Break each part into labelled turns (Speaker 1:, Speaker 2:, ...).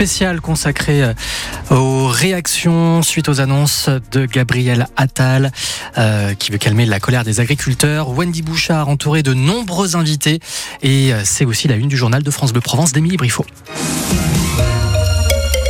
Speaker 1: spécial consacré euh, aux réactions suite aux annonces de Gabriel Attal euh, qui veut calmer la colère des agriculteurs. Wendy Bouchard entouré de nombreux invités et euh, c'est aussi la une du journal de France Bleu Provence d'Émilie Briffaut.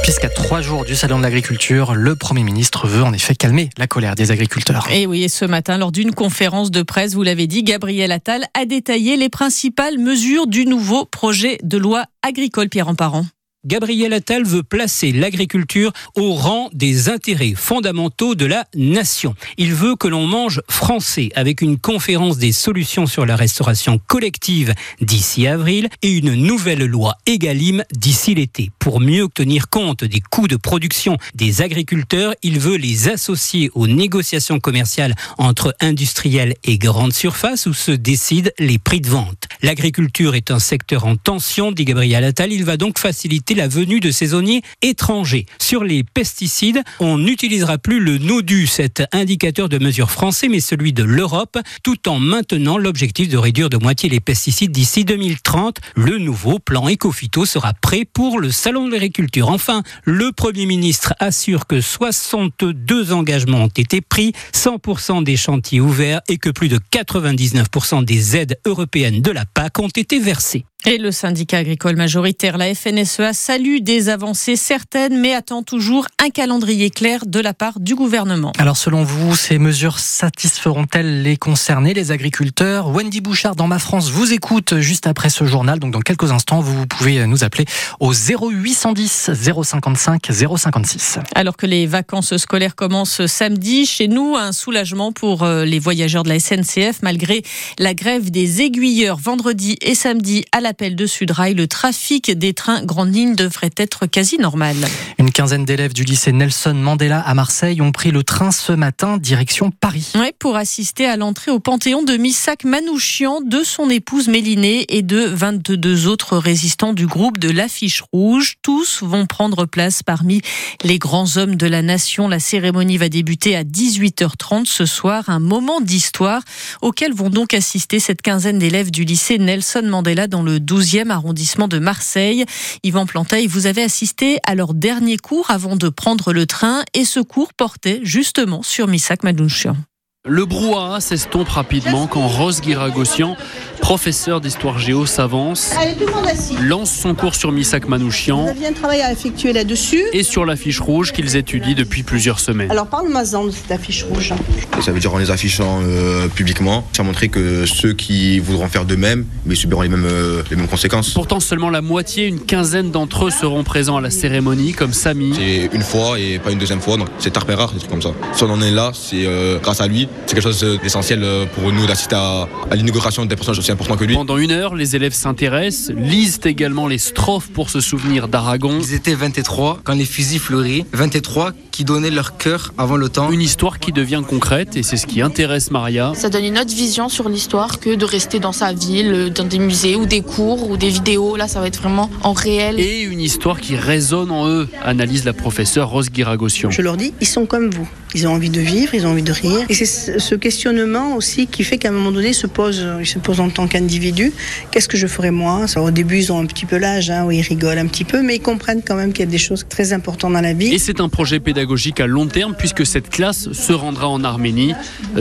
Speaker 1: Puisqu'à trois jours du Salon de l'Agriculture, le Premier ministre veut en effet calmer la colère des agriculteurs.
Speaker 2: Et oui, et ce matin, lors d'une conférence de presse, vous l'avez dit, Gabriel Attal a détaillé les principales mesures du nouveau projet de loi agricole Pierre Parent.
Speaker 3: Gabriel Attal veut placer l'agriculture au rang des intérêts fondamentaux de la nation. Il veut que l'on mange français avec une conférence des solutions sur la restauration collective d'ici avril et une nouvelle loi Egalim d'ici l'été. Pour mieux tenir compte des coûts de production des agriculteurs, il veut les associer aux négociations commerciales entre industriels et grandes surfaces où se décident les prix de vente. L'agriculture est un secteur en tension, dit Gabriel Attal. Il va donc faciliter la venue de saisonniers étrangers. Sur les pesticides, on n'utilisera plus le NODU, cet indicateur de mesure français, mais celui de l'Europe, tout en maintenant l'objectif de réduire de moitié les pesticides d'ici 2030. Le nouveau plan Ecofito sera prêt pour le Salon de l'agriculture. Enfin, le Premier ministre assure que 62 engagements ont été pris, 100% des chantiers ouverts et que plus de 99% des aides européennes de la PAC ont été versées.
Speaker 2: Et le syndicat agricole majoritaire, la FNSEA, salue des avancées certaines, mais attend toujours un calendrier clair de la part du gouvernement.
Speaker 1: Alors selon vous, ces mesures satisferont-elles les concernés, les agriculteurs? Wendy Bouchard dans Ma France vous écoute juste après ce journal. Donc dans quelques instants, vous pouvez nous appeler au 0810 055 056.
Speaker 2: Alors que les vacances scolaires commencent samedi, chez nous, un soulagement pour euh, les voyageurs de la SNCF malgré la grève des aiguilleurs vendredi et samedi à la l'appel de Sudrail, le trafic des trains grande ligne devrait être quasi normal.
Speaker 1: Une quinzaine d'élèves du lycée Nelson Mandela à Marseille ont pris le train ce matin direction Paris.
Speaker 2: Ouais, pour assister à l'entrée au Panthéon de Missak Manouchian, de son épouse Mélinée et de 22 autres résistants du groupe de l'Affiche Rouge. Tous vont prendre place parmi les grands hommes de la nation. La cérémonie va débuter à 18h30 ce soir, un moment d'histoire auquel vont donc assister cette quinzaine d'élèves du lycée Nelson Mandela dans le 12e arrondissement de Marseille. Yvan Planteil, vous avez assisté à leur dernier cours avant de prendre le train et ce cours portait justement sur Missak Madouchian.
Speaker 4: Le brouhaha s'estompe rapidement quand Rose Guiragossian professeur d'histoire géo, s'avance, lance son cours sur Misak Manouchian
Speaker 5: un travail à effectuer là-dessus.
Speaker 4: et sur l'affiche rouge qu'ils étudient depuis plusieurs semaines.
Speaker 5: Alors parle-moi de cette affiche rouge.
Speaker 6: Ça veut dire en les affichant euh, publiquement, ça montrer que ceux qui voudront faire de même, mais subiront les mêmes, euh, les mêmes conséquences.
Speaker 4: Pourtant, seulement la moitié, une quinzaine d'entre eux seront présents à la cérémonie, comme Samy.
Speaker 6: C'est une fois et pas une deuxième fois, donc c'est tard rare, des trucs comme ça. Si on en est là, c'est euh, grâce à lui. C'est quelque chose d'essentiel pour nous d'assister à, à l'inauguration des personnages aussi important que lui.
Speaker 4: Pendant une heure, les élèves s'intéressent, lisent également les strophes pour se souvenir d'Aragon.
Speaker 7: Ils étaient 23 quand les fusils fleurissent, 23 qui donnaient leur cœur avant le temps.
Speaker 4: Une histoire qui devient concrète et c'est ce qui intéresse Maria.
Speaker 8: Ça donne une autre vision sur l'histoire que de rester dans sa ville, dans des musées ou des cours ou des vidéos. Là, ça va être vraiment en réel.
Speaker 4: Et une histoire qui résonne en eux, analyse la professeure Rose Guiragossian.
Speaker 5: Je leur dis, ils sont comme vous. Ils ont envie de vivre, ils ont envie de rire. Et c'est ce questionnement aussi qui fait qu'à un moment donné, ils se posent, ils se posent en tant qu'individu. Qu'est-ce que je ferais moi? Au début, ils ont un petit peu l'âge, hein, où ils rigolent un petit peu, mais ils comprennent quand même qu'il y a des choses très importantes dans la vie.
Speaker 4: Et c'est un projet pédagogique à long terme, puisque cette classe se rendra en Arménie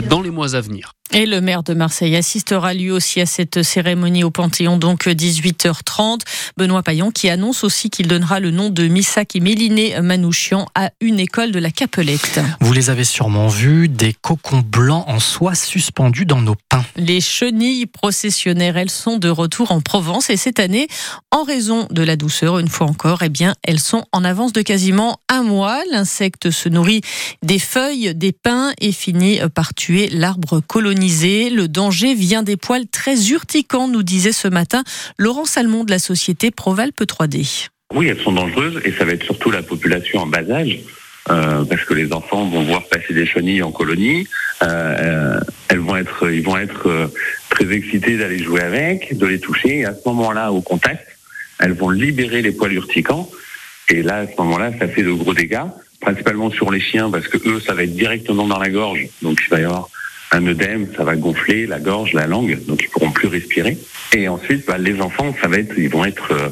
Speaker 4: dans les mois à venir.
Speaker 2: Et le maire de Marseille assistera lui aussi à cette cérémonie au Panthéon, donc 18h30. Benoît Payon qui annonce aussi qu'il donnera le nom de Missak et Méliné Manouchian à une école de la Capelette.
Speaker 1: Vous les avez sûrement vus, des cocons blancs en soie suspendus dans nos pains.
Speaker 2: Les chenilles processionnaires, elles sont de retour en Provence et cette année, en raison de la douceur, une fois encore, eh bien, elles sont en avance de quasiment un mois. L'insecte se nourrit des feuilles des pins et finit par tuer l'arbre le danger vient des poils très urticants, nous disait ce matin Laurent Salmon de la société Provalpe 3D.
Speaker 9: Oui, elles sont dangereuses et ça va être surtout la population en bas âge. Euh, parce que les enfants vont voir passer des chenilles en colonie, euh, euh, elles vont être, ils vont être très excités d'aller jouer avec, de les toucher. Et à ce moment-là, au contact, elles vont libérer les poils urticants. Et là, à ce moment-là, ça fait de gros dégâts, principalement sur les chiens, parce que eux, ça va être directement dans la gorge. Donc, il va y avoir un œdème, ça va gonfler la gorge, la langue, donc ils pourront plus respirer. Et ensuite, bah, les enfants, ça va être, ils vont être euh,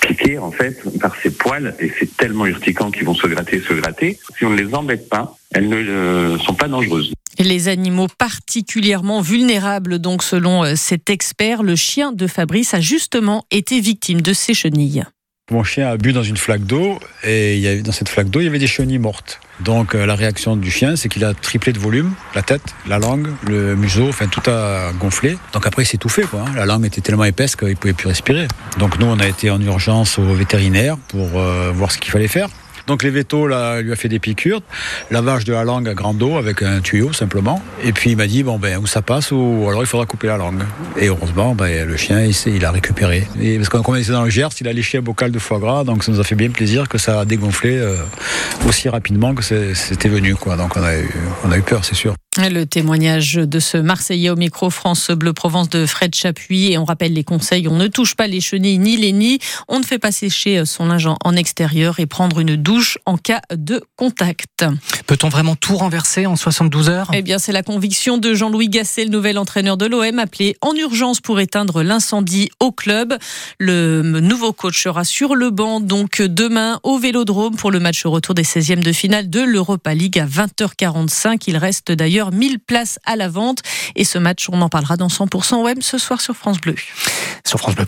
Speaker 9: piquer en fait par ces poils et c'est tellement urticant qu'ils vont se gratter, se gratter. Si on ne les embête pas, elles ne euh, sont pas dangereuses.
Speaker 2: Les animaux particulièrement vulnérables, donc selon euh, cet expert, le chien de Fabrice a justement été victime de ces chenilles.
Speaker 10: Mon chien a bu dans une flaque d'eau et dans cette flaque d'eau, il y avait des chenilles mortes. Donc euh, la réaction du chien, c'est qu'il a triplé de volume, la tête, la langue, le museau, enfin tout a gonflé. Donc après il s'est étouffé, quoi. hein. La langue était tellement épaisse qu'il pouvait plus respirer. Donc nous on a été en urgence au vétérinaire pour euh, voir ce qu'il fallait faire. Donc les lui a fait des piqûres, lavage de la langue à grande eau avec un tuyau simplement. Et puis il m'a dit bon ben où ça passe ou alors il faudra couper la langue. Et heureusement ben, le chien il, il a récupéré. Et parce qu'on était dans le Gers, il a léché un bocal de foie gras, donc ça nous a fait bien plaisir que ça a dégonflé euh, aussi rapidement que c'était venu quoi. Donc on a eu, on a eu peur c'est sûr.
Speaker 2: Le témoignage de ce Marseillais au micro France Bleu Provence de Fred Chapuis. Et on rappelle les conseils. On ne touche pas les chenilles ni les nids. On ne fait pas sécher son linge en- extérieur et prendre une douche en cas de contact.
Speaker 1: Peut-on vraiment tout renverser en 72 heures?
Speaker 2: Eh bien, c'est la conviction de Jean-Louis Gasset, le nouvel entraîneur de l'OM, appelé en urgence pour éteindre l'incendie au club. Le nouveau coach sera sur le banc, donc demain au Vélodrome pour le match retour des 16e de finale de l'Europa League à 20h45. Il reste d'ailleurs 1000 places à la vente. Et ce match, on en parlera dans 100% OM ce soir sur France Bleu.
Speaker 1: Sur France Bleu.